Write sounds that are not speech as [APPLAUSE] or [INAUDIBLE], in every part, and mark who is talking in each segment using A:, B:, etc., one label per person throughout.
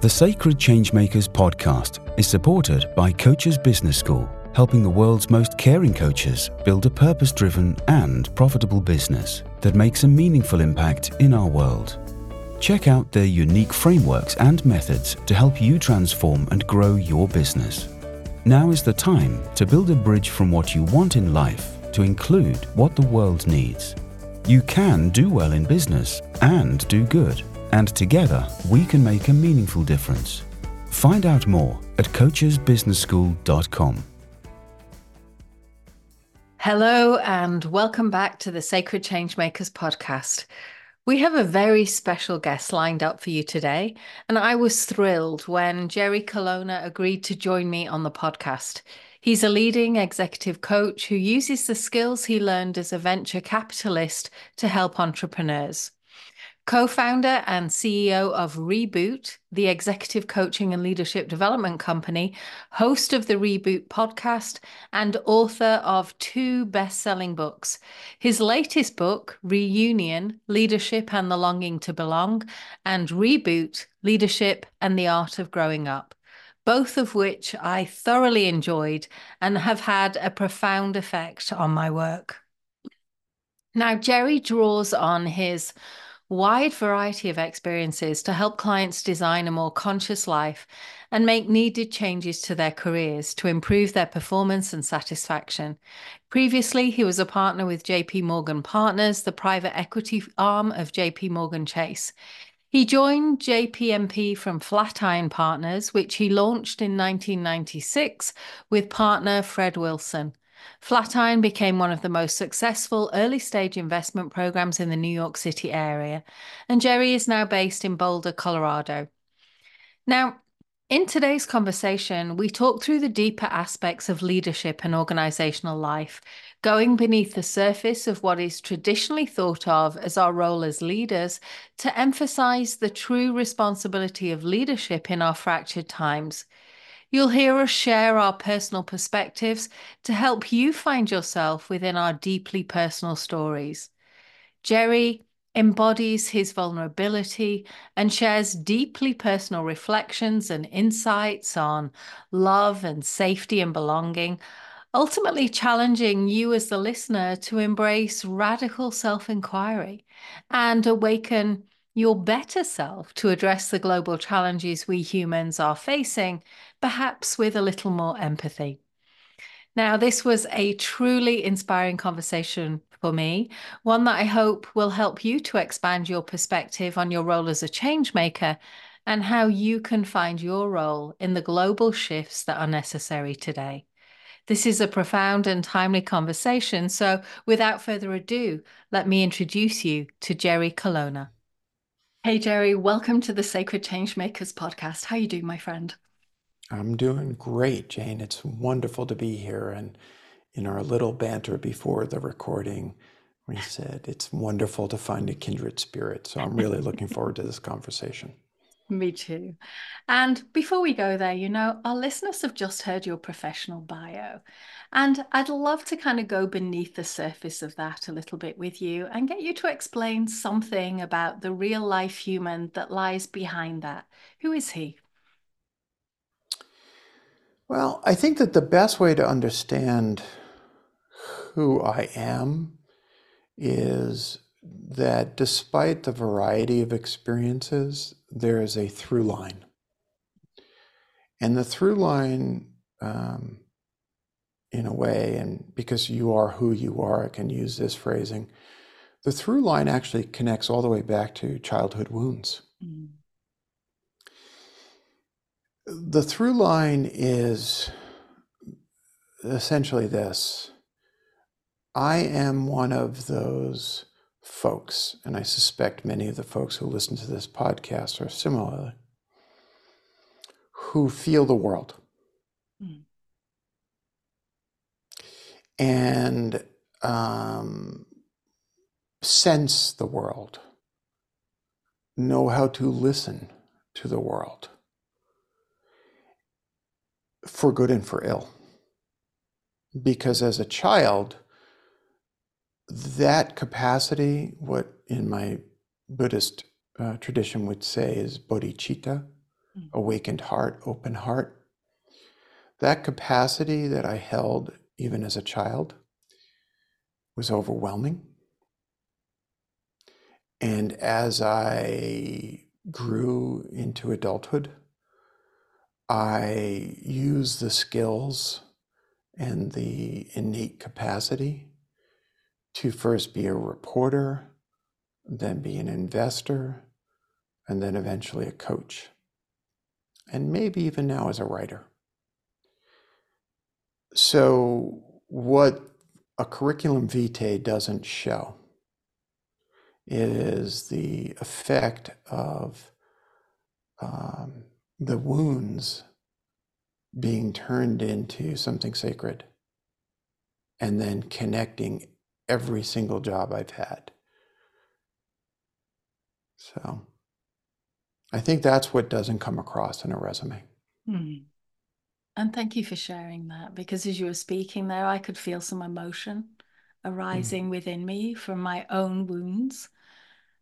A: The Sacred Changemakers podcast is supported by Coaches Business School, helping the world's most caring coaches build a purpose driven and profitable business that makes a meaningful impact in our world. Check out their unique frameworks and methods to help you transform and grow your business. Now is the time to build a bridge from what you want in life to include what the world needs. You can do well in business and do good, and together we can make a meaningful difference. Find out more at coachesbusinessschool.com.
B: Hello, and welcome back to the Sacred Changemakers podcast. We have a very special guest lined up for you today, and I was thrilled when Jerry Colonna agreed to join me on the podcast. He's a leading executive coach who uses the skills he learned as a venture capitalist to help entrepreneurs co founder and CEO of Reboot, the executive coaching and leadership development company, host of the Reboot podcast, and author of two best selling books. His latest book, Reunion Leadership and the Longing to Belong, and Reboot Leadership and the Art of Growing Up. Both of which I thoroughly enjoyed and have had a profound effect on my work. Now, Jerry draws on his wide variety of experiences to help clients design a more conscious life and make needed changes to their careers to improve their performance and satisfaction. Previously, he was a partner with JP Morgan Partners, the private equity arm of JP Morgan Chase. He joined JPMP from Flatiron Partners, which he launched in 1996 with partner Fred Wilson. Flatiron became one of the most successful early stage investment programs in the New York City area, and Jerry is now based in Boulder, Colorado. Now, in today's conversation, we talk through the deeper aspects of leadership and organizational life, going beneath the surface of what is traditionally thought of as our role as leaders to emphasize the true responsibility of leadership in our fractured times. You'll hear us share our personal perspectives to help you find yourself within our deeply personal stories. Jerry embodies his vulnerability and shares deeply personal reflections and insights on love and safety and belonging, ultimately challenging you as the listener to embrace radical self inquiry and awaken your better self to address the global challenges we humans are facing, perhaps with a little more empathy. Now, this was a truly inspiring conversation for me, one that I hope will help you to expand your perspective on your role as a change maker and how you can find your role in the global shifts that are necessary today. This is a profound and timely conversation. So, without further ado, let me introduce you to Jerry Colonna. Hey Jerry, welcome to the Sacred Changemakers podcast. How you doing, my friend?
C: I'm doing great, Jane. It's wonderful to be here. And in our little banter before the recording, we said it's wonderful to find a kindred spirit. So I'm really looking [LAUGHS] forward to this conversation.
B: Me too. And before we go there, you know, our listeners have just heard your professional bio. And I'd love to kind of go beneath the surface of that a little bit with you and get you to explain something about the real life human that lies behind that. Who is he?
C: Well, I think that the best way to understand who I am is that despite the variety of experiences, there is a through line. And the through line, um, in a way, and because you are who you are, I can use this phrasing. The through line actually connects all the way back to childhood wounds. Mm the through line is essentially this I am one of those folks, and I suspect many of the folks who listen to this podcast are similar, who feel the world. Mm. And um, sense the world, know how to listen to the world for good and for ill. Because as a child, that capacity, what in my Buddhist uh, tradition would say is bodhicitta, mm. awakened heart, open heart. That capacity that I held even as a child was overwhelming. And as I grew into adulthood, I use the skills and the innate capacity to first be a reporter, then be an investor, and then eventually a coach, and maybe even now as a writer. So, what a curriculum vitae doesn't show is the effect of um, the wounds being turned into something sacred and then connecting every single job I've had. So I think that's what doesn't come across in a resume. Hmm.
B: And thank you for sharing that because as you were speaking there, I could feel some emotion arising mm. within me from my own wounds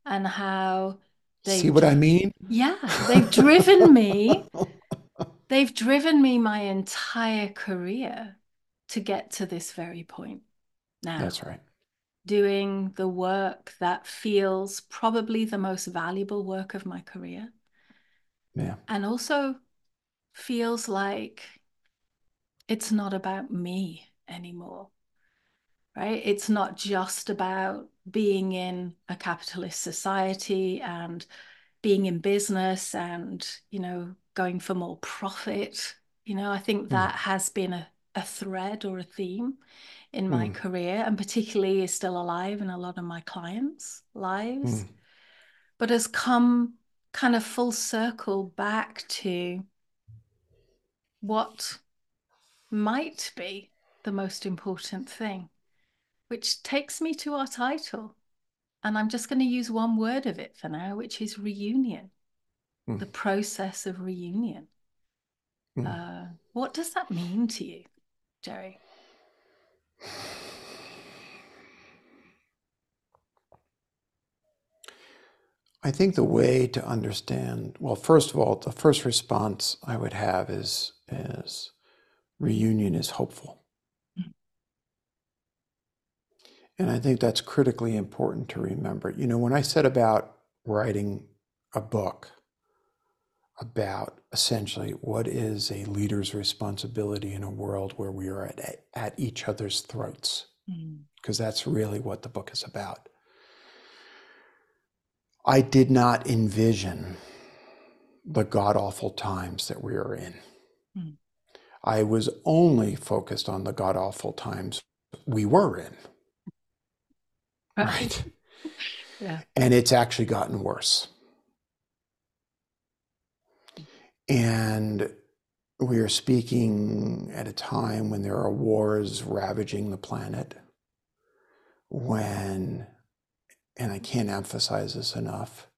B: and how
C: they see what I mean?
B: Yeah, they've driven me. [LAUGHS] they've driven me my entire career to get to this very point. Now,
C: that's right
B: doing the work that feels probably the most valuable work of my career.
C: Yeah.
B: And also feels like it's not about me anymore. Right? It's not just about being in a capitalist society and being in business and, you know, going for more profit. You know, I think hmm. that mm. has been a, a thread or a theme in my mm. career and particularly is still alive in a lot of my clients' lives, mm. but has come kind of full circle back to what might be the most important thing, which takes me to our title. And I'm just going to use one word of it for now, which is reunion, mm. the process of reunion. Mm. Uh, what does that mean to you, Jerry?
C: I think the way to understand, well, first of all, the first response I would have is, is reunion is hopeful. Mm. And I think that's critically important to remember. You know, when I said about writing a book about essentially what is a leader's responsibility in a world where we are at, at each other's throats, because mm. that's really what the book is about. I did not envision the god awful times that we are in. Mm. I was only focused on the god awful times we were in. Right. [LAUGHS] yeah. And it's actually gotten worse. And we are speaking at a time when there are wars ravaging the planet, when, and I can't emphasize this enough,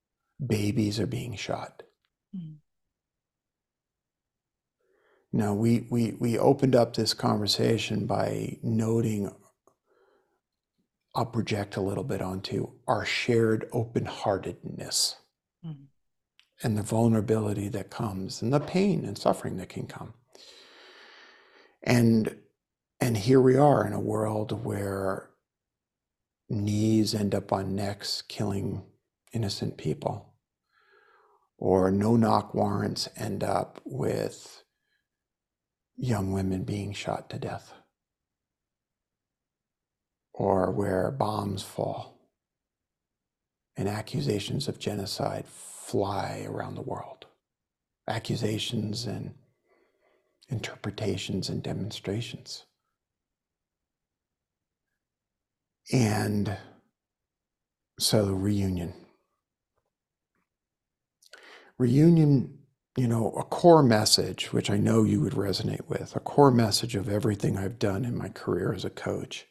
C: babies are being shot. Mm. Now, we, we, we opened up this conversation by noting, I'll project a little bit onto our shared open heartedness. Mm and the vulnerability that comes and the pain and suffering that can come. And and here we are in a world where knees end up on necks killing innocent people or no knock warrants end up with young women being shot to death or where bombs fall and accusations of genocide fly around the world. Accusations and interpretations and demonstrations. And so reunion. Reunion, you know, a core message, which I know you would resonate with, a core message of everything I've done in my career as a coach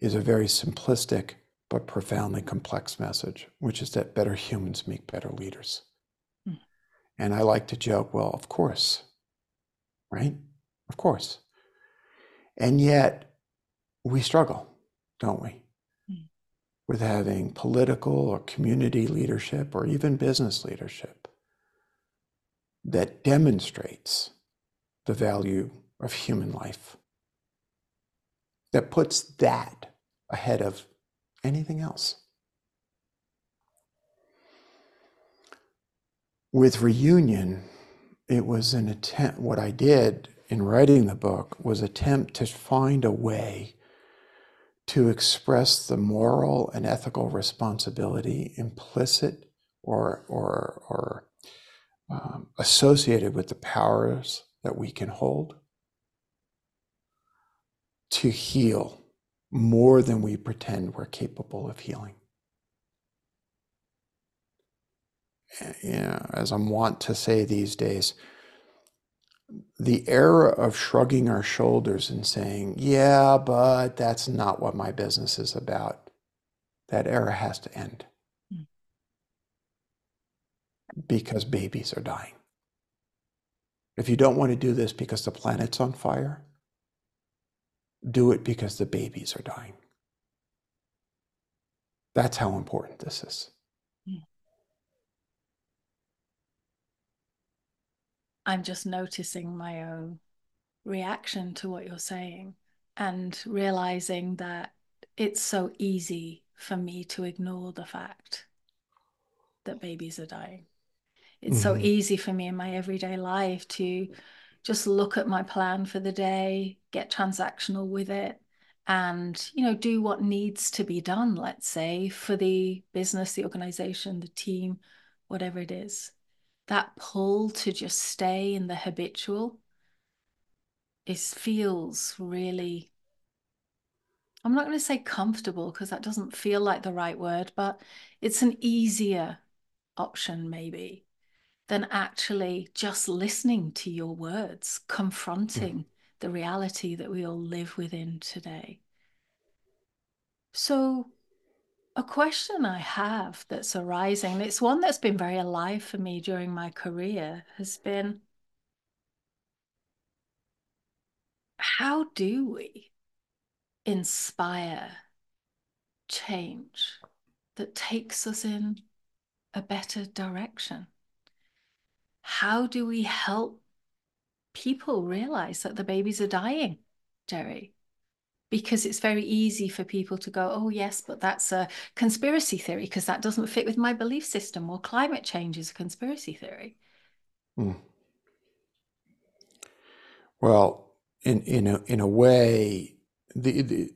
C: is a very simplistic but profoundly complex message, which is that better humans make better leaders. Mm. And I like to joke, well, of course, right? Of course. And yet we struggle, don't we? Mm. With having political or community leadership or even business leadership that demonstrates the value of human life, that puts that ahead of anything else. With reunion, it was an attempt, what I did in writing the book was attempt to find a way to express the moral and ethical responsibility implicit or, or, or um, associated with the powers that we can hold to heal more than we pretend we're capable of healing. You know, as I'm wont to say these days, the era of shrugging our shoulders and saying, yeah, but that's not what my business is about, that era has to end. Mm. Because babies are dying. If you don't want to do this because the planet's on fire, do it because the babies are dying. That's how important this is.
B: I'm just noticing my own reaction to what you're saying and realizing that it's so easy for me to ignore the fact that babies are dying. It's mm-hmm. so easy for me in my everyday life to just look at my plan for the day, get transactional with it, and you know do what needs to be done let's say for the business the organization the team whatever it is. That pull to just stay in the habitual is feels really I'm not going to say comfortable because that doesn't feel like the right word, but it's an easier option maybe than actually just listening to your words, confronting mm. the reality that we all live within today. So, a question I have that's arising, it's one that's been very alive for me during my career, has been how do we inspire change that takes us in a better direction? How do we help people realize that the babies are dying, Jerry? because it's very easy for people to go, oh, yes, but that's a conspiracy theory because that doesn't fit with my belief system, or climate change is a conspiracy theory. Hmm.
C: Well, in, in, a, in a way, the, the,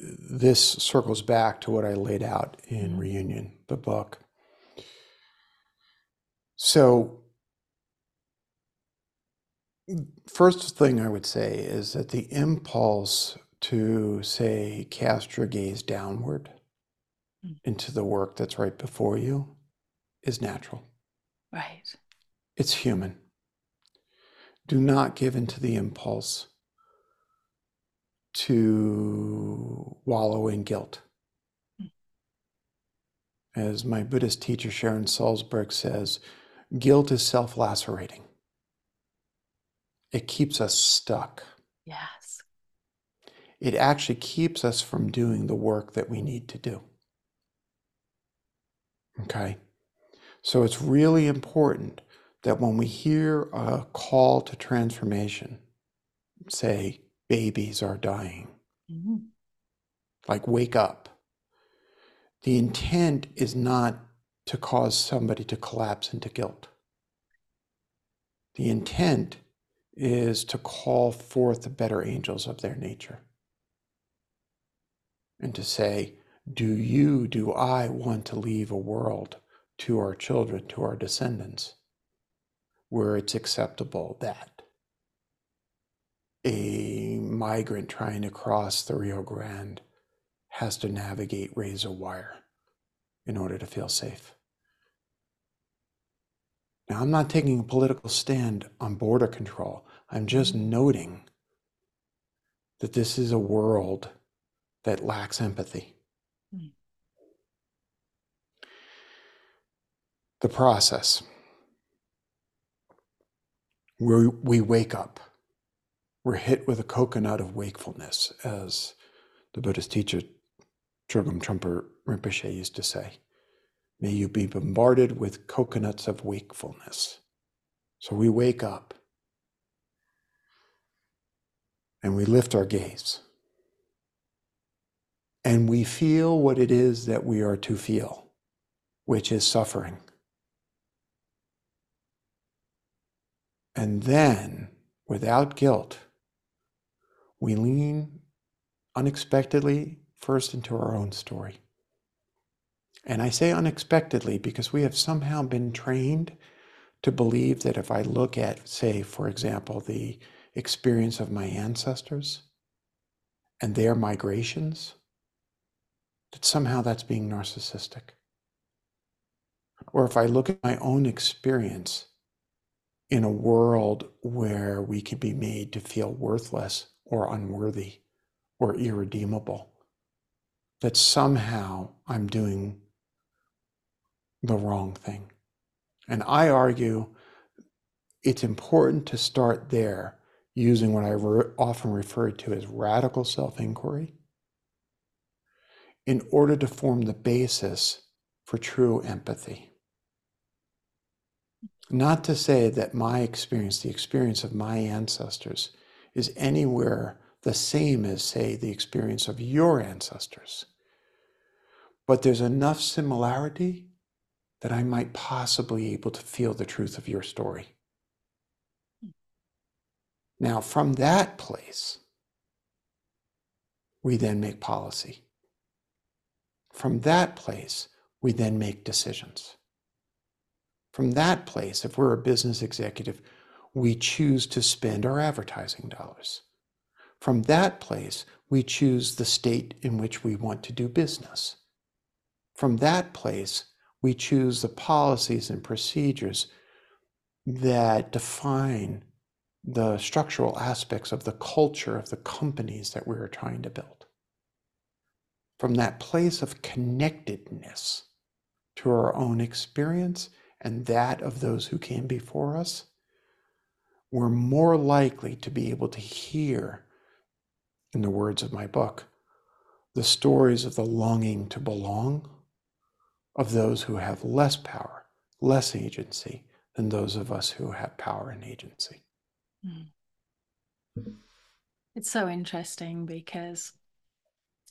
C: this circles back to what I laid out in mm-hmm. Reunion, the book. So, first thing I would say is that the impulse to say cast your gaze downward mm. into the work that's right before you is natural.
B: Right.
C: It's human. Do not give into the impulse to wallow in guilt. Mm. As my Buddhist teacher Sharon Salzberg says, guilt is self lacerating. It keeps us stuck.
B: Yes
C: it actually keeps us from doing the work that we need to do. Okay? So it's really important that when we hear a call to transformation, say, babies are dying, mm-hmm. like wake up, the intent is not to cause somebody to collapse into guilt. The intent is to call forth the better angels of their nature and to say, do you, do I want to leave a world to our children, to our descendants, where it's acceptable that a migrant trying to cross the Rio Grande has to navigate razor wire in order to feel safe? Now, I'm not taking a political stand on border control. I'm just noting that this is a world that lacks empathy. Mm. The process where we wake up, we're hit with a coconut of wakefulness, as the Buddhist teacher Chogyam Trungpa Rinpoche used to say. May you be bombarded with coconuts of wakefulness So we wake up and we lift our gaze and we feel what it is that we are to feel, which is suffering. And then, without guilt, we lean unexpectedly first into our own story. And I say unexpectedly because we have somehow been trained to believe that if I look at, say, for example, the experience of my ancestors and their migrations, that somehow that's being narcissistic. Or if I look at my own experience in a world where we can be made to feel worthless or unworthy or irredeemable, that somehow I'm doing the wrong thing. And I argue it's important to start there using what I re- often refer to as radical self inquiry in order to form the basis for true empathy. Not to say that my experience, the experience of my ancestors, is anywhere the same as, say, the experience of your ancestors. But there's enough similarity that I might possibly be able to feel the truth of your story. Now, from that place, we then make policy. From that place, we then make decisions. From that place, if we're a business executive, we choose to spend our advertising dollars. From that place, we choose the state in which we want to do business. From that place, we choose the policies and procedures that define the structural aspects of the culture of the companies that we are trying to build. From that place of connectedness to our own experience and that of those who came before us, we're more likely to be able to hear, in the words of my book, the stories of the longing to belong of those who have less power, less agency than those of us who have power and agency. Hmm.
B: It's so interesting because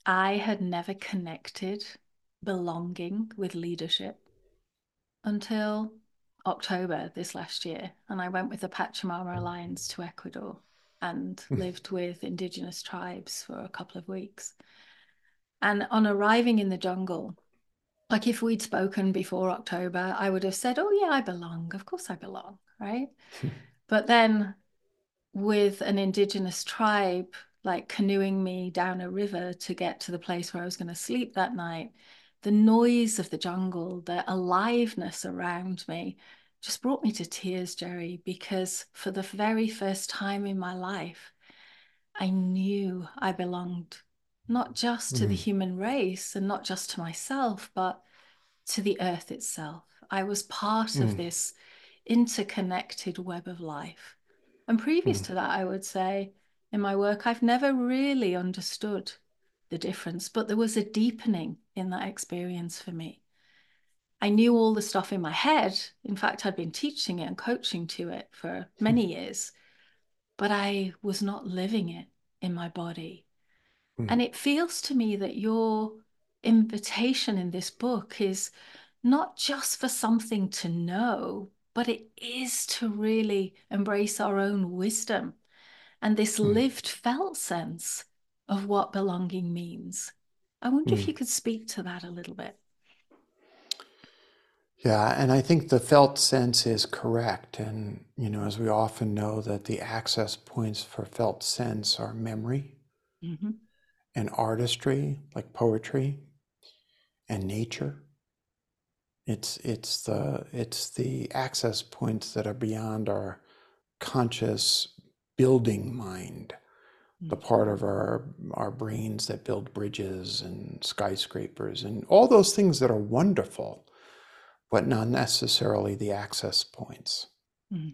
B: I had never connected belonging with leadership until October this last year. And I went with the Pachamama Alliance to Ecuador and hmm. lived with indigenous tribes for a couple of weeks. And on arriving in the jungle, like if we'd spoken before October, I would have said, Oh, yeah, I belong. Of course I belong. Right. [LAUGHS] but then with an indigenous tribe, like canoeing me down a river to get to the place where I was going to sleep that night, the noise of the jungle, the aliveness around me just brought me to tears, Jerry, because for the very first time in my life, I knew I belonged not just to mm. the human race and not just to myself, but to the earth itself. I was part mm. of this interconnected web of life. And previous mm. to that, I would say in my work, I've never really understood the difference, but there was a deepening in that experience for me. I knew all the stuff in my head. In fact, I'd been teaching it and coaching to it for many years, but I was not living it in my body. Mm. And it feels to me that your invitation in this book is not just for something to know, but it is to really embrace our own wisdom and this mm. lived felt sense of what belonging means. I wonder mm. if you could speak to that a little bit.
C: Yeah, and I think the felt sense is correct. And, you know, as we often know, that the access points for felt sense are memory mm-hmm. And artistry, like poetry, and nature. It's, it's, the, it's the access points that are beyond our conscious building mind, the mm. part of our, our brains that build bridges and skyscrapers and all those things that are wonderful, but not necessarily the access points. Mm.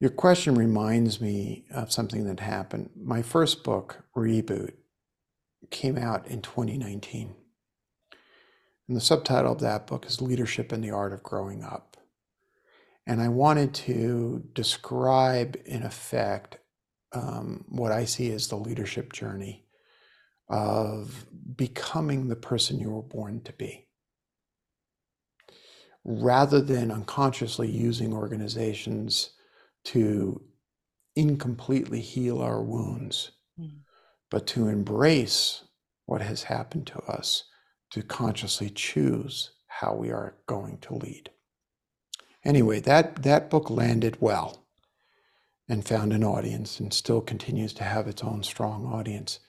C: Your question reminds me of something that happened. My first book, Reboot, came out in 2019. And the subtitle of that book is Leadership and the Art of Growing Up. And I wanted to describe, in effect, um, what I see as the leadership journey of becoming the person you were born to be. Rather than unconsciously using organizations to incompletely heal our wounds. But to embrace what has happened to us, to consciously choose how we are going to lead. Anyway, that, that book landed well and found an audience and still continues to have its own strong audience.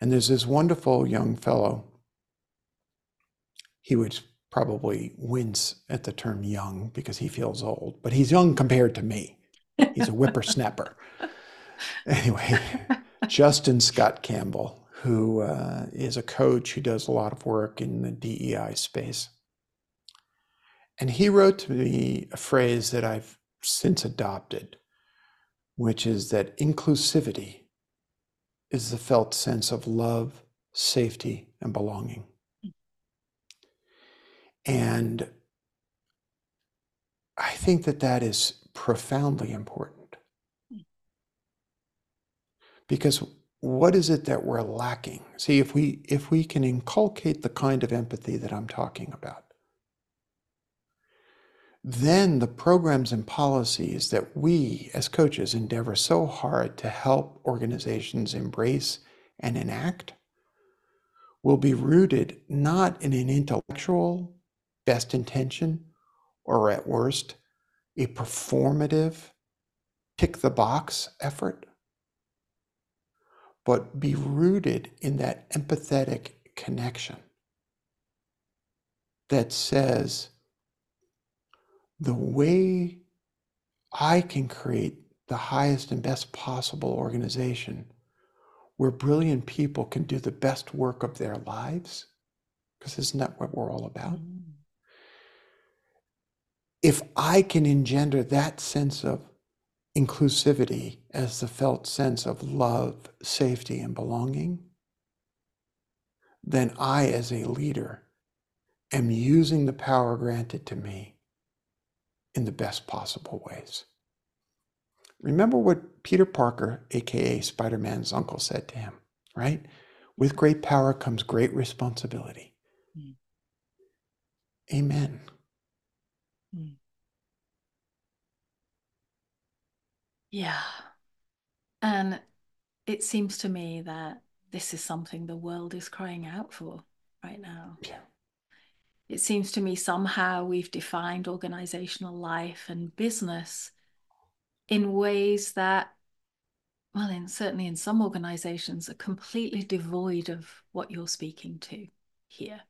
C: And there's this wonderful young fellow. He would probably wince at the term young because he feels old, but he's young compared to me. He's a whippersnapper. [LAUGHS] anyway, Justin Scott Campbell, who uh, is a coach who does a lot of work in the DEI space. And he wrote to me a phrase that I've since adopted, which is that inclusivity is the felt sense of love, safety, and belonging. And I think that that is profoundly important. Because what is it that we're lacking? See, if we if we can inculcate the kind of empathy that I'm talking about, then the programs and policies that we as coaches endeavor so hard to help organizations embrace and enact will be rooted not in an intellectual best intention or at worst a performative tick the box effort but be rooted in that empathetic connection that says the way I can create the highest and best possible organization where brilliant people can do the best work of their lives, because isn't that what we're all about? Mm. If I can engender that sense of inclusivity as the felt sense of love, safety, and belonging, then I, as a leader, am using the power granted to me in the best possible ways. Remember what Peter Parker, aka Spider Man's uncle, said to him, right? With great power comes great responsibility. Mm. Amen. Mm.
B: Yeah. And it seems to me that this is something the world is crying out for right now.
C: Yeah
B: it seems to me somehow we've defined organizational life and business in ways that well in certainly in some organizations are completely devoid of what you're speaking to here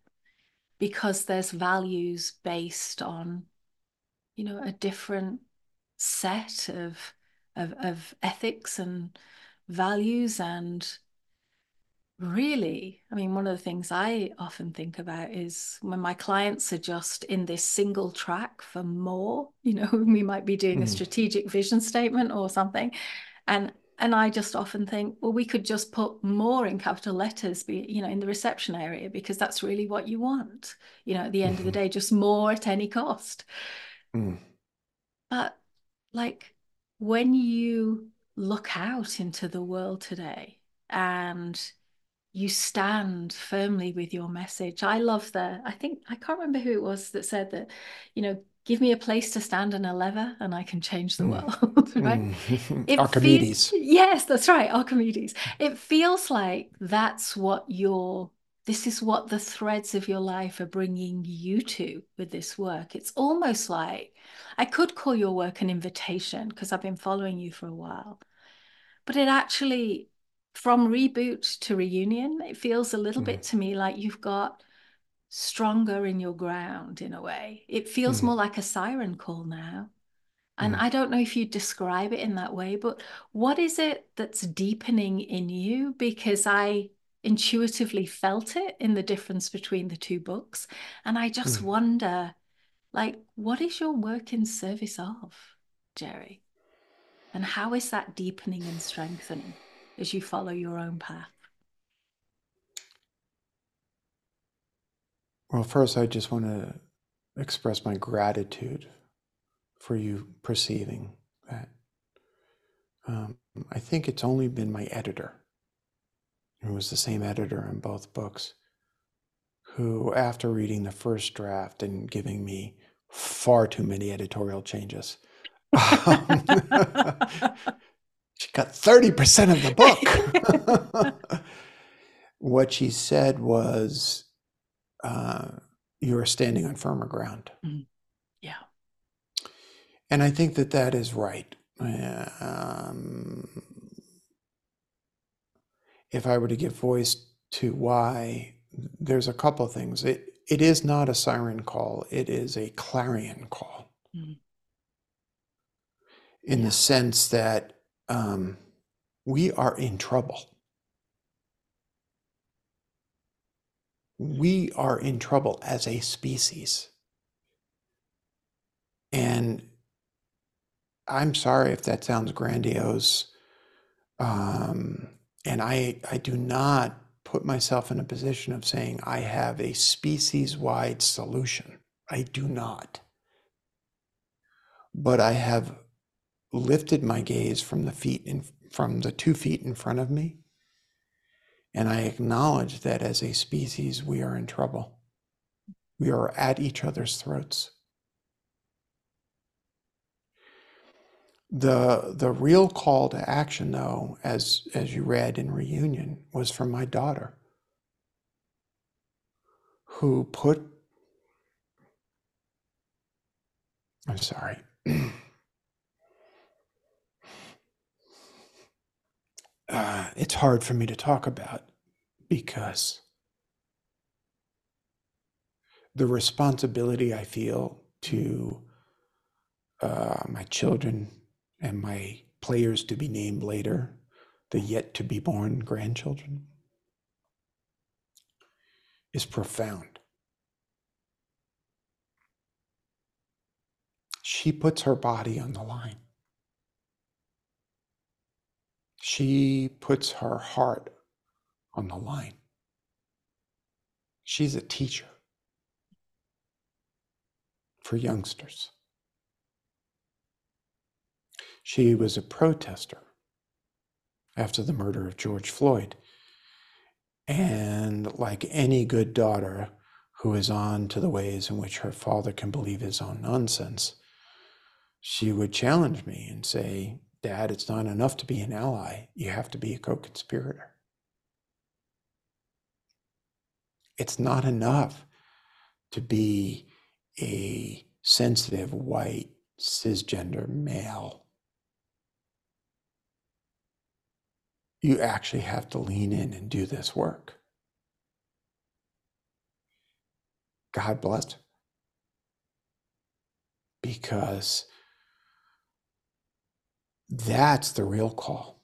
B: because there's values based on you know a different set of of, of ethics and values and Really? I mean, one of the things I often think about is when my clients are just in this single track for more, you know, [LAUGHS] we might be doing mm. a strategic vision statement or something. And and I just often think, well, we could just put more in capital letters, be, you know, in the reception area, because that's really what you want. You know, at the end mm-hmm. of the mm-hmm. day, just more at any cost. Mm. But like when you look out into the world today and you stand firmly with your message. I love the, I think, I can't remember who it was that said that, you know, give me a place to stand and a lever and I can change the mm. world, [LAUGHS] right? [LAUGHS]
C: Mm. Archimedes.
B: Fe- yes, that's right, Archimedes. It feels like that's what your, this is what the threads of your life are bringing you to with this work. It's almost like, I could call your work an invitation because I've been following you for a while, but it actually from reboot to reunion, it feels a little mm. bit to me like you've got stronger in your ground in a way. It feels mm. more like a siren call now. And mm. I don't know if you describe it in that way, but what is it that's deepening in you? Because I intuitively felt it in the difference between the two books. And I just mm. wonder, like, what is your work in service of, Jerry? And how is that deepening and strengthening? as you follow your own path?
C: Well, first, I just want to express my gratitude for you perceiving that. Um, I think it's only been my editor, who was the same editor in both books, who, after reading the first draft and giving me far too many editorial changes, um, [LAUGHS] she got 30% of the book. [LAUGHS] what she said was, uh, You are standing on firmer ground.
B: Mm-hmm. Yeah.
C: And I think that that is right. Um, if I were to give voice to why, there's a couple things. It it is not a siren call; it is a clarion call. Mm-hmm. In yeah. the sense that um, we are in trouble. We are in trouble as a species. And I'm sorry if that sounds grandiose. Um, and I, I do not put myself in a position of saying I have a species wide solution. I do not. But I have lifted my gaze from the feet in, from the two feet in front of me and I acknowledge that as a species we are in trouble. We are at each other's throats. The, the real call to action, though, as, as you read in Reunion, was from my daughter, who put, I'm sorry, [CLEARS THROAT] uh, it's hard for me to talk about because the responsibility I feel to uh, my children and my players to be named later, the yet to be born grandchildren, is profound. She puts her body on the line. She puts her heart on the line. She's a teacher for youngsters. She was a protester after the murder of George Floyd. And like any good daughter who is on to the ways in which her father can believe his own nonsense, she would challenge me and say, Dad, it's not enough to be an ally. You have to be a co conspirator. It's not enough to be a sensitive, white, cisgender male you actually have to lean in and do this work. God bless. Because that's the real call.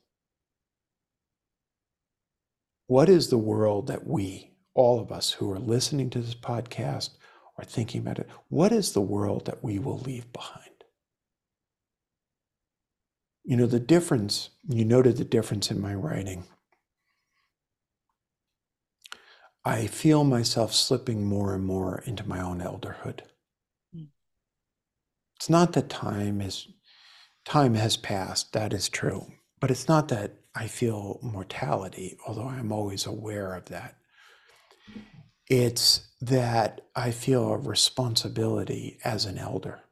C: What is the world that we, all of us who are listening to this podcast or thinking about it, what is the world that we will leave behind? You know, the difference, you noted the difference in my writing. I feel myself slipping more and more into my own elderhood. Mm. It's not that time is time has passed, that is true. But it's not that I feel mortality, although I'm always aware of that. It's that I feel a responsibility as an elder.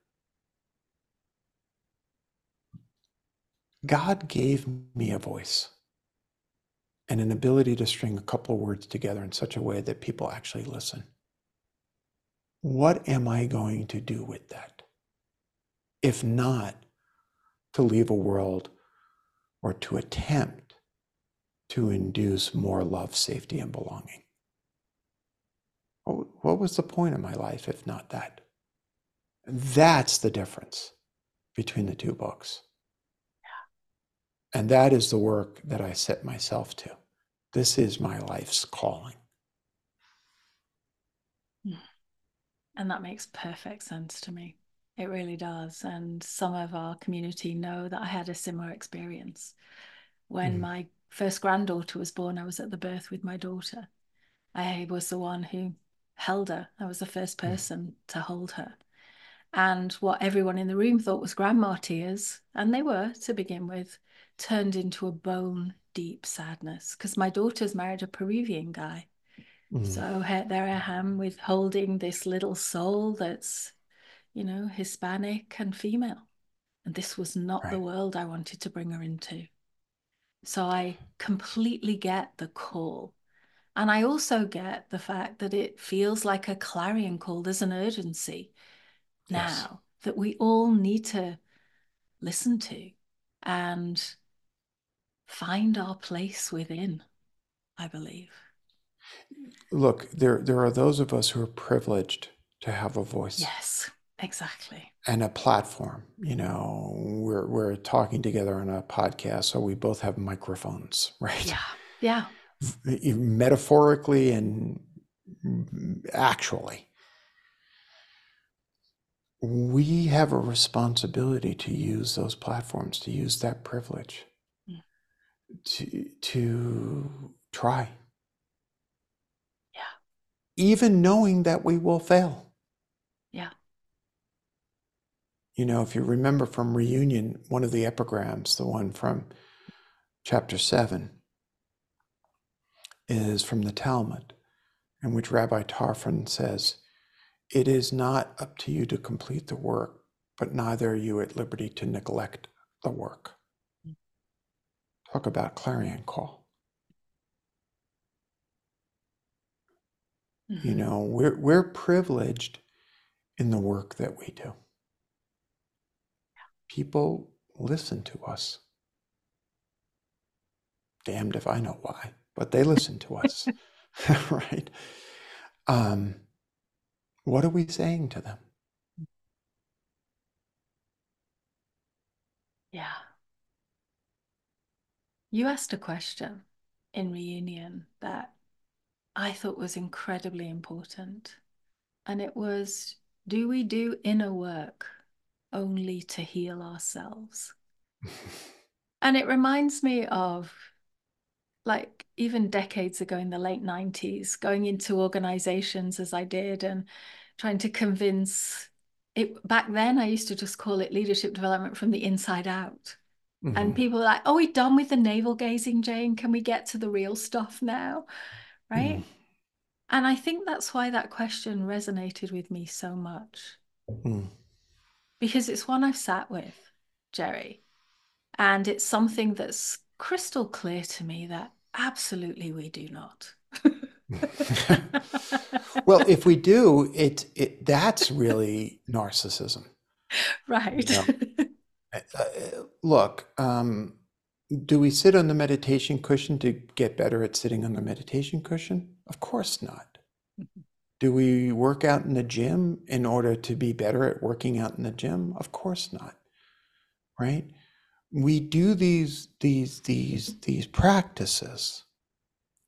C: God gave me a voice and an ability to string a couple of words together in such a way that people actually listen. What am I going to do with that? If not to leave a world or to attempt to induce more love, safety, and belonging. What was the point of my life if not that? That's the difference between the two books. And that is the work that I set myself to. This is my life's calling.
B: And that makes perfect sense to me. It really does. And some of our community know that I had a similar experience. When mm. my first granddaughter was born, I was at the birth with my daughter. I was the one who held her, I was the first mm. person mm. to hold her. And what everyone in the room thought was grandma tears, and they were to begin with, turned into a bone deep sadness because my daughter's married a Peruvian guy. Mm. So there I am with holding this little soul that's, you know, Hispanic and female. And this was not right. the world I wanted to bring her into. So I completely get the call. And I also get the fact that it feels like a clarion call. There's an urgency now yes. that we all need to listen to and find our place within, I believe.
C: Look, there there are those of us who are privileged to have a voice.
B: Yes, exactly.
C: And a platform. You know, we're we're talking together on a podcast, so we both have microphones, [LAUGHS] right?
B: Yeah. Yeah.
C: Metaphorically and actually. We have a responsibility to use those platforms, to use that privilege. To to try Yeah. even knowing that we will fail.
B: Yeah.
C: You know, if you remember from Reunion, one of the epigrams, the one from chapter 7, is from the Talmud, in which Rabbi Tarfon says, It is not up to you to complete the work, but neither are you at liberty to neglect the work. Talk about clarion call. Mm-hmm. You know, we're we're privileged in the work that we do. People listen to us. Damned if I know why, but they listen to us, [LAUGHS] [LAUGHS] right? Um, what are we saying to them?
B: Yeah. You asked a question in reunion that I thought was incredibly important. And it was do we do inner work only to heal ourselves? [LAUGHS] and it reminds me of like even decades ago in the late 90s, going into organizations as I did and trying to convince it back then I used to just call it leadership development from the inside out. Mm-hmm. And people are like, oh, we done with the navel gazing, Jane. Can we get to the real stuff now? right? Mm. And I think that's why that question resonated with me so much. Mm. Because it's one I've sat with, Jerry. And it's something that's crystal clear to me that absolutely we do not. [LAUGHS]
C: well, if we do, it, it that's really narcissism. [LAUGHS]
B: Right. You know?
C: Uh, uh, look, um, do we sit on the meditation cushion to get better at sitting on the meditation cushion? Of course not. Mm-hmm. Do we work out in the gym in order to be better at working out in the gym? Of course not. Right? We do these these these these practices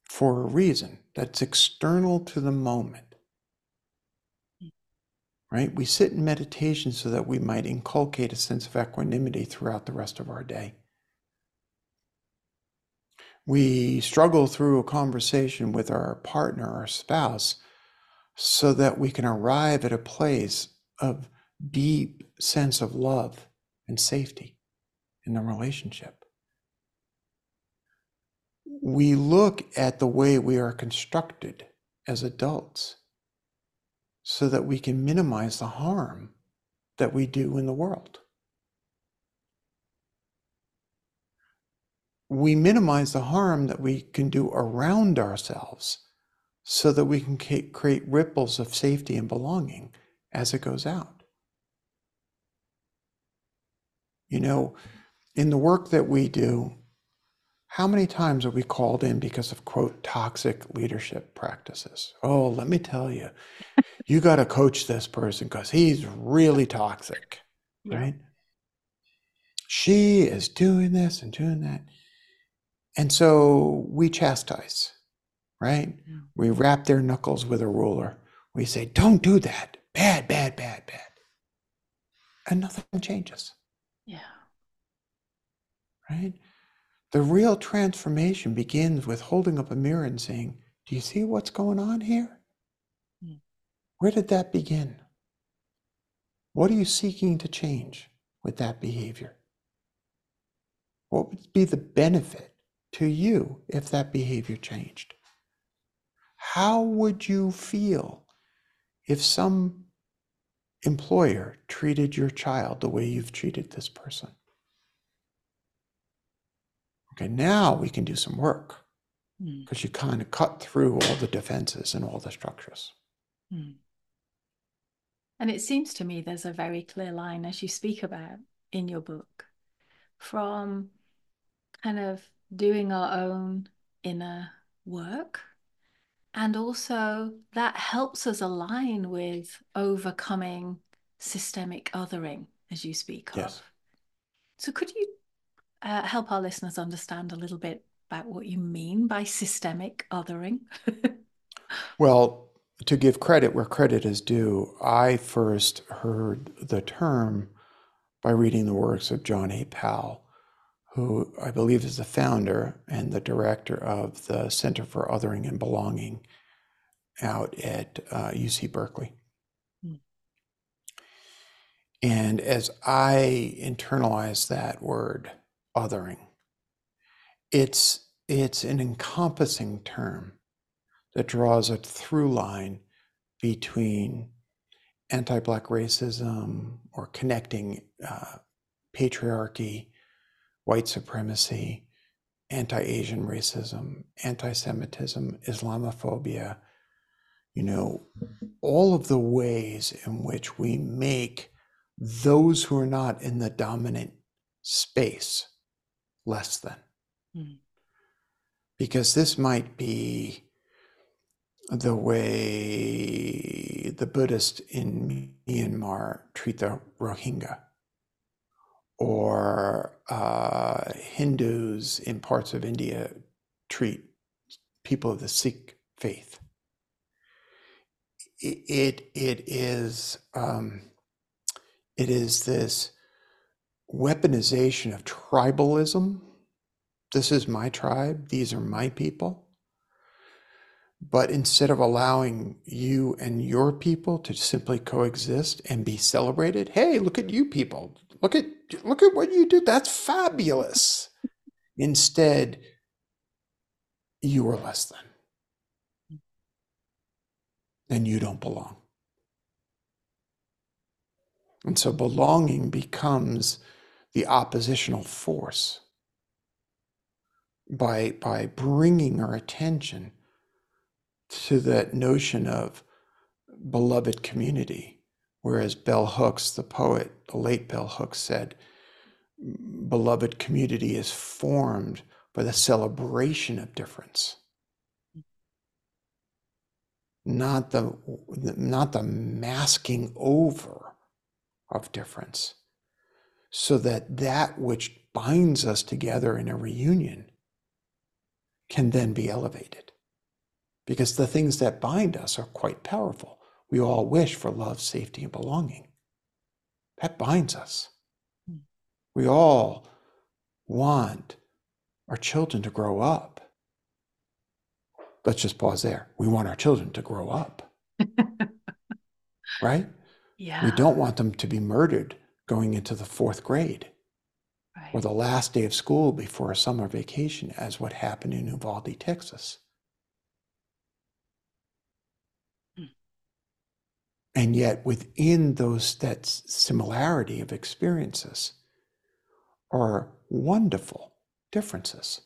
C: for a reason that's external to the moment. Right? We sit in meditation so that we might inculcate a sense of equanimity throughout the rest of our day we struggle through a conversation with our partner our spouse so that we can arrive at a place of deep sense of love and safety in the relationship. We look at the way we are constructed as adults so that we can minimize the harm that we do in the world. we minimize the harm that we can do around ourselves so that we can create ripples of safety and belonging as it goes out. You know, in the work that we do, how many times are we called in because of quote toxic leadership practices? Oh, let me tell you, you got to coach this person because he's really toxic, yeah. right? She is doing this and doing that. And so we chastise, right? Yeah. We rap their knuckles with a ruler. We say, don't do that. Bad, bad, bad, bad. And nothing changes.
B: Yeah.
C: Right? The real transformation begins with holding up a mirror and saying, Do you see what's going on here? Where did that begin? What are you seeking to change with that behavior? What would be the benefit to you if that behavior changed? How would you feel if some employer treated your child the way you've treated this person? Okay, now we can do some work because mm. you kind of cut through all the defenses and all the structures. Mm.
B: And it seems to me there's a very clear line, as you speak about in your book, from kind of doing our own inner work. And also that helps us align with overcoming systemic othering, as you speak yes. of. So, could you uh, help our listeners understand a little bit about what you mean by systemic othering? [LAUGHS]
C: well, to give credit where credit is due, I first heard the term by reading the works of John A. Powell, who I believe is the founder and the director of the Center for Othering and Belonging out at uh, UC Berkeley. Mm. And as I internalize that word, othering, it's it's an encompassing term that draws a through line between anti-black racism or connecting uh, patriarchy white supremacy, anti Asian racism, anti Semitism, Islamophobia, you know, all of the ways in which we make those who are not in the dominant space less than. Mm. Because this might be the way the Buddhists in Myanmar treat the Rohingya or uh, Hindus in parts of India treat people of the Sikh faith. It, it, is um, it is this weaponization of tribalism. This is my tribe. These are my people. But instead of allowing you and your people to simply coexist and be celebrated, hey, look at you people. Look at look at what you do. That's fabulous. Instead, you are less than. And you don't belong. And so belonging becomes the oppositional force by, by bringing our attention to that notion of beloved community Whereas bell hooks, the poet, the late bell hooks, said, beloved community is formed by the celebration of difference. Not the, not the masking over of difference. So that that which binds us together in a reunion can then be elevated. Because the things that bind us are quite powerful. We all wish for love, safety, and belonging. That binds us. Hmm. We all want our children to grow up. Let's just pause there. We want our children to grow up. [LAUGHS] right?
B: Yeah.
C: We don't want them to be murdered going into the fourth grade right. or the last day of school before a summer vacation, as what happened in Uvalde, Texas. And yet, within those that similarity of experiences are wonderful differences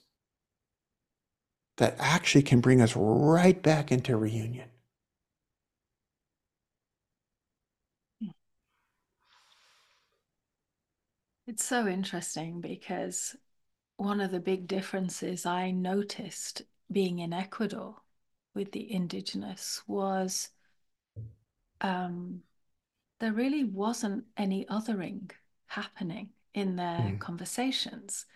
C: that actually can bring us right back into reunion.
B: It's so interesting because one of the big differences I noticed being in Ecuador with the indigenous was um, there really wasn't any othering happening in their mm. conversations.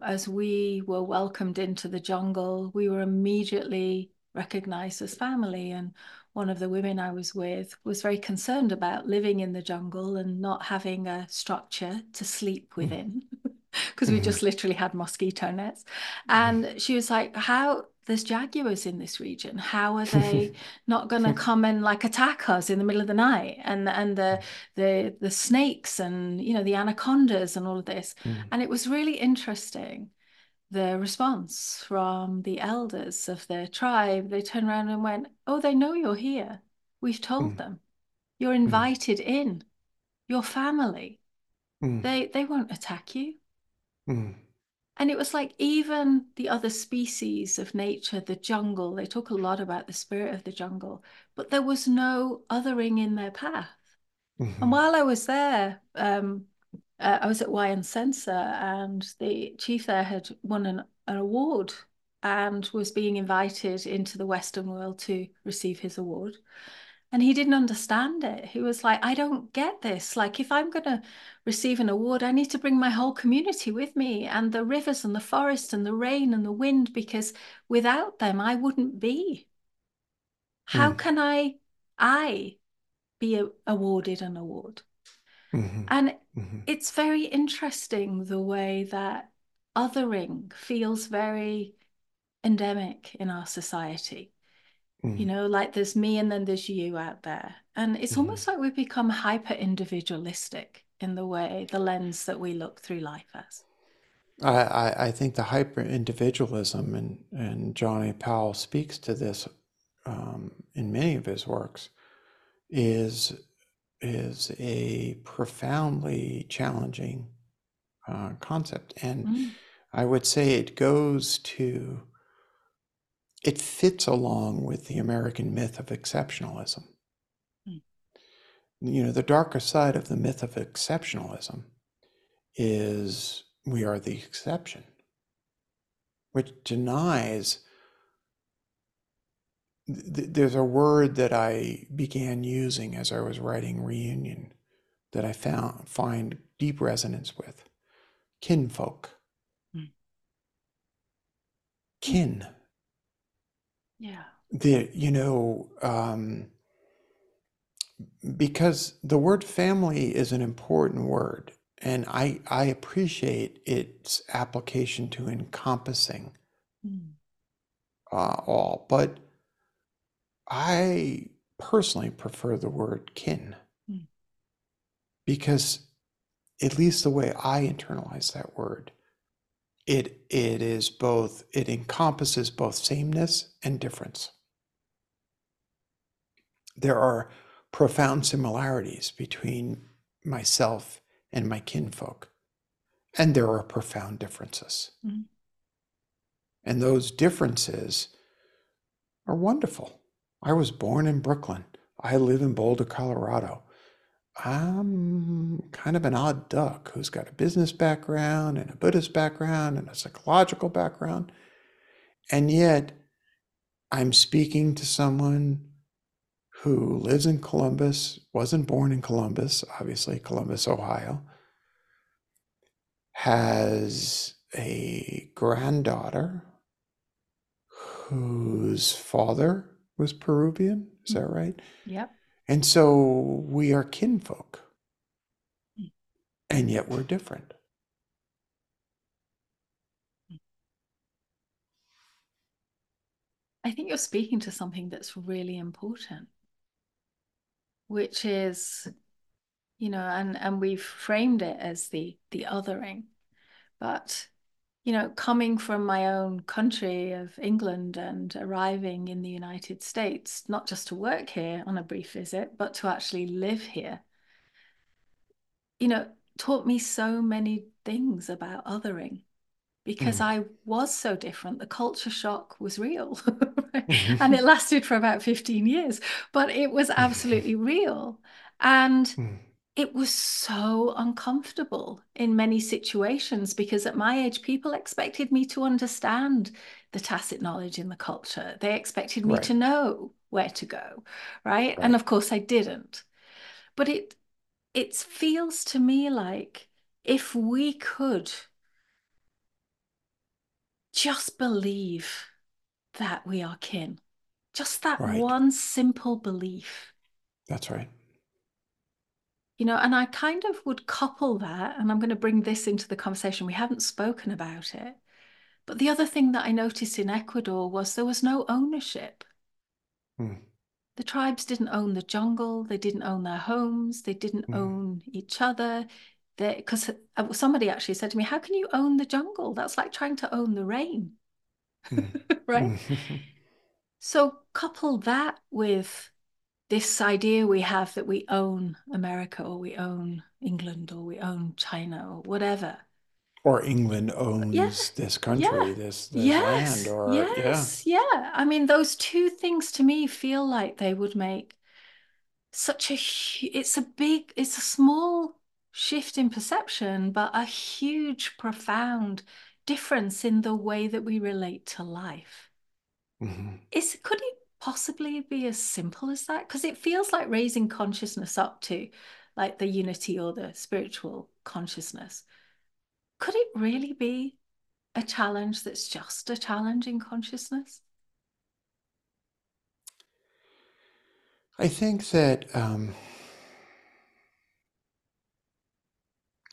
B: As we were welcomed into the jungle, we were immediately recognized as family. And one of the women I was with was very concerned about living in the jungle and not having a structure to sleep mm. within [LAUGHS] because mm. we just literally had mosquito nets. Mm. And she was like, How there's jaguars in this region. How are [LAUGHS] they not going [LAUGHS] to come and like attack us in the middle of the night? And and the the the snakes and you know the anacondas and all of this. Mm. And it was really interesting the response from the elders of the tribe. They turned around and went, "Oh, they know you're here. We've told mm. them. You're mm. invited mm. in. Your family. Mm. They they won't attack you." And it was like even the other species of nature, the jungle, they talk a lot about the spirit of the jungle, but there was no othering in their path. Mm-hmm. And while I was there, um, uh, I was at Wyansensa and the chief there had won an, an award and was being invited into the Western world to receive his award and he didn't understand it. He was like, I don't get this. Like, if I'm going to receive an award, I need to bring my whole community with me and the rivers and the forest and the rain and the wind, because without them, I wouldn't be. How mm. can I, I be a, awarded an award? Mm-hmm. And mm-hmm. it's very interesting the way that othering feels very endemic in our society Mm. You know, like there's me and then there's you out there. And it's mm. almost like we've become hyper individualistic in the way, the lens that we look through life as.
C: I, I think the hyper individualism, and, and John A. Powell speaks to this um, in many of his works, is, is a profoundly challenging uh, concept. And mm. I would say it goes to it fits along with the American myth of exceptionalism. Mm. You know, the darker side of the myth of exceptionalism is we are the exception, which denies. Th- there's a word that I began using as I was writing Reunion that I found find deep resonance with kinfolk. Mm. Kin
B: yeah.
C: The, you know, um, because the word family is an important word, and I, I appreciate its application to encompassing mm. uh, all, but I personally prefer the word kin mm. because, at least the way I internalize that word, it it is both it encompasses both sameness and difference. There are profound similarities between myself and my kinfolk and there are profound differences. Mm-hmm. and those differences are wonderful. I was born in brooklyn. I live in boulder colorado I'm kind of an odd duck who's got a business background and a Buddhist background and a psychological background. And yet, I'm speaking to someone who lives in Columbus, wasn't born in Columbus, obviously, Columbus, Ohio, has a granddaughter whose father was Peruvian. Is mm. that right?
B: Yep.
C: And so we are kinfolk, and yet we're different.
B: I think you're speaking to something that's really important, which is, you know, and and we've framed it as the the othering, but you know, coming from my own country of England and arriving in the United States, not just to work here on a brief visit, but to actually live here, you know, taught me so many things about othering because mm. I was so different. The culture shock was real [LAUGHS] [LAUGHS] and it lasted for about 15 years, but it was [LAUGHS] absolutely real. And mm it was so uncomfortable in many situations because at my age, people expected me to understand the tacit knowledge in the culture. They expected me right. to know where to go, right? right? And of course, I didn't. But it it feels to me like if we could just believe that we are kin, just that right. one simple belief.
C: That's right
B: you know and i kind of would couple that and i'm going to bring this into the conversation we haven't spoken about it but the other thing that I noticed in Ecuador was there was no ownership.
C: Hmm.
B: The tribes didn't own the jungle, they didn't own their homes, they didn't
C: Hmm.
B: own each other. Because somebody actually said to me, How can you own the jungle? That's like trying to own the rain.
C: Hmm. [LAUGHS]
B: right? [LAUGHS] So, couple that with this idea we have that we own America or we own England or we own China or whatever.
C: Or England owns
B: Yeah,
C: this country,
B: yeah,
C: this this
B: Yes,
C: land, or yeah.
B: yes, yeah. I mean, those two things to me feel like they would make such a, it's a big, it's a small shift in perception, but a huge, profound difference in the way that we relate to life.
C: Mhm.
B: Is could it possibly be as simple as that? Because it feels like raising consciousness up to like the unity or the spiritual consciousness. Could it really be a challenge that's just a challenge in consciousness?
C: I think that um,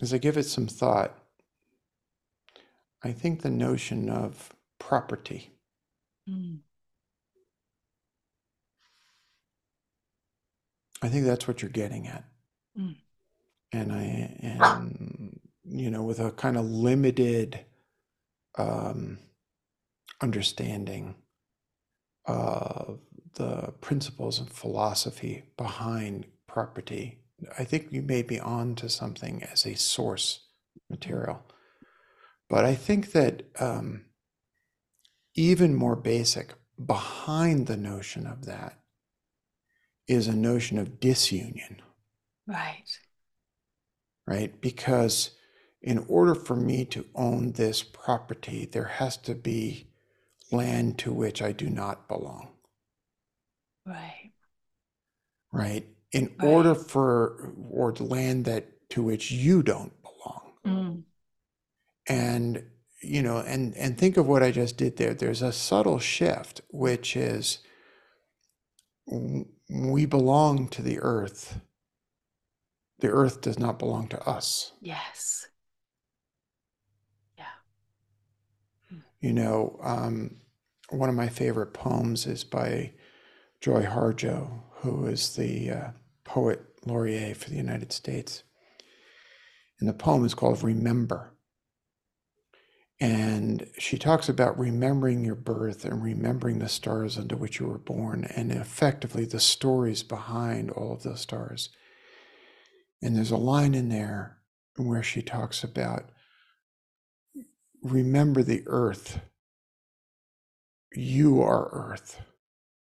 C: as I give it some thought, I think the notion of property
B: Mm,
C: I think that's what you're getting at.
B: Mm.
C: And I and you know, with a kind of limited um, understanding of the principles and philosophy behind property, I think you may be on to something as a source material. But I think that um, even more basic behind the notion of that is a notion of disunion,
B: right.
C: right? Because in order for me to own this property, there has to be land to which I do not belong,
B: Right.
C: right? In order for, or the land that to which you don't belong.
B: Mm,
C: and you know and and think of what i just did there there's a subtle shift which is we belong to the earth. The earth does not belong to us.
B: Yes. Yeah.
C: you know um, one of my favorite poems is by joy harjo who is the uh, poet laureate for the united states. And the poem is called remember And she talks about remembering your birth and remembering the stars under which you were born and effectively the stories behind all of those stars. And there's a line in there where she talks about remember the earth. You are earth,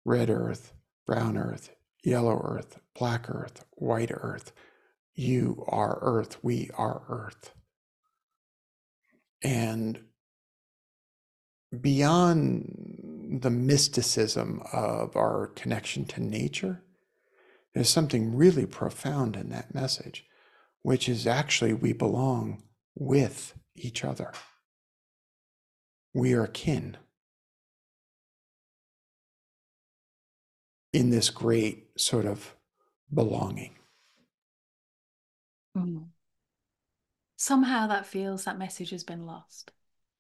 C: red earth, brown earth, yellow earth, black earth, white earth. You are earth. We are earth. And beyond the mysticism of our connection to nature, there's something really profound in that message, which is actually we belong with each other. We are kin in this great sort of belonging.
B: Mm. Somehow that feels that message has been lost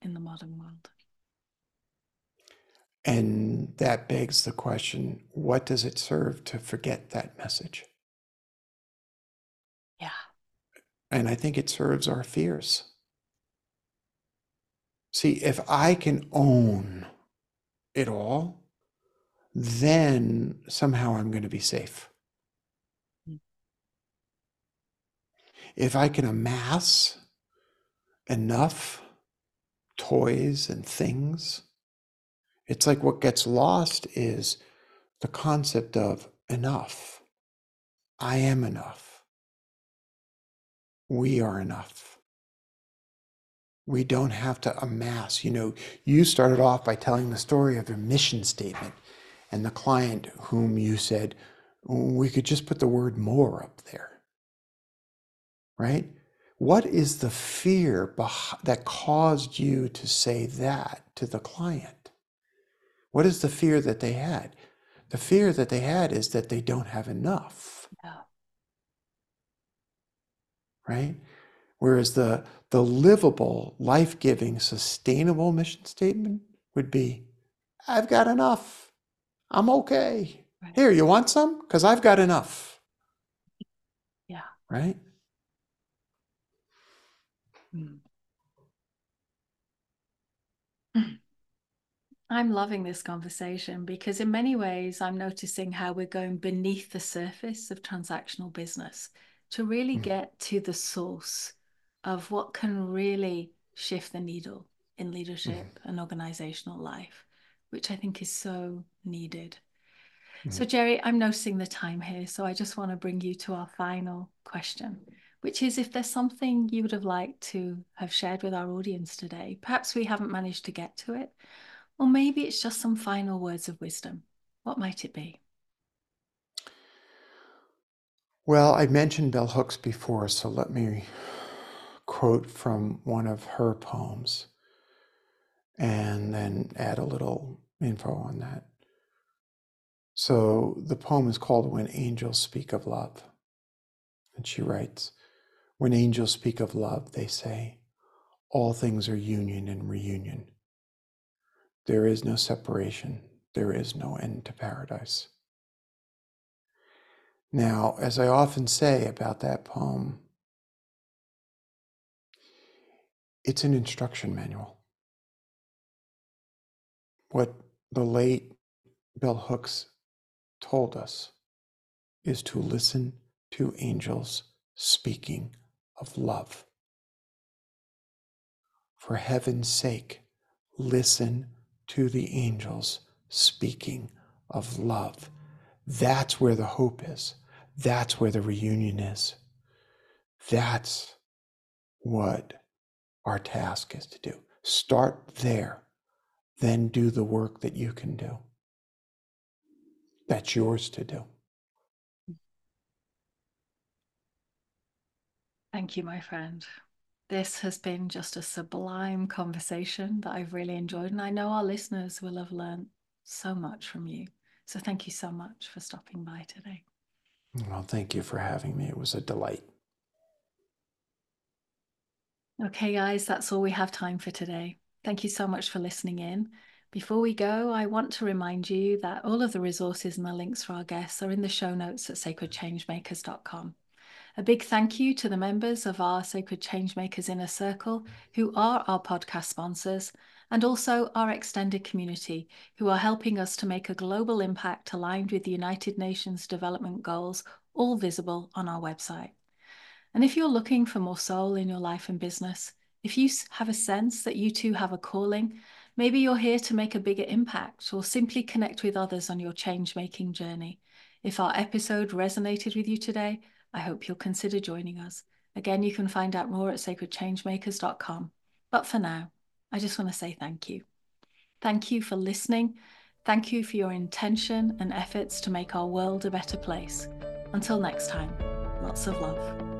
B: in the modern world.
C: And that begs the question what does it serve to forget that message?
B: Yeah.
C: And I think it serves our fears. See, if I can own it all, then somehow I'm going to be safe.
B: Mm.
C: If I can amass enough toys and things, it's like what gets lost is the concept of enough. I am enough. We are enough. We don't have to amass. You know, you started off by telling the story of your mission statement and the client whom you said, we could just put the word more up there. Right? What is the fear beh- that caused you to say that to the client? What is the fear that they had? The fear that they had is that they don't have enough,
B: Yeah.
C: right? Whereas the, the livable, life giving, sustainable mission statement would be I've got enough. I'm okay. Right. Here, you want some? Because I've got enough.
B: Yeah.
C: Right?
B: I'm loving this conversation because, in many ways, I'm noticing how we're going beneath the surface of transactional business to really mm. get to the source of what can really shift the needle in leadership mm. and organizational life, which I think is so needed. Mm. So, Jerry, I'm noticing the time here. So, I just want to bring you to our final question, which is if there's something you would have liked to have shared with our audience today, perhaps we haven't managed to get to it or maybe it's just some final words of wisdom. What might it be?
C: Well, I mentioned bell hooks before, so let me quote from one of her poems and then add a little info on that. So the poem is called When Angels Speak of Love. And she writes When angels speak of love, they say, all things are union and reunion. There is no separation, there is no end to paradise. Now, as I often say about that poem, it's an instruction manual. What the late bell hooks told us is to listen to angels speaking of love. For heaven's sake, listen to the angels speaking of love. That's where the hope is. That's where the reunion is. That's what our task is to do. Start there, then do the work that you can do. That's yours to do.
B: Thank you, my friend. This has been just a sublime conversation that I've really enjoyed. And I know our listeners will have learned so much from you. So thank you so much for stopping by today.
C: Well, thank you for having me. It was a delight.
B: Okay, guys, that's all we have time for today. Thank you so much for listening in. Before we go, I want to remind you that all of the resources and the links for our guests are in the show notes at sacredchangemakers.com. A big thank you to the members of our Sacred Changemakers Inner Circle, who are our podcast sponsors, and also our extended community, who are helping us to make a global impact aligned with the United Nations Development Goals, all visible on our website. And if you're looking for more soul in your life and business, if you have a sense that you too have a calling, maybe you're here to make a bigger impact or simply connect with others on your change making journey. If our episode resonated with you today, I hope you'll consider joining us. Again, you can find out more at sacredchangemakers.com. But for now, I just want to say thank you. Thank you for listening. Thank you for your intention and efforts to make our world a better place. Until next time, lots of love.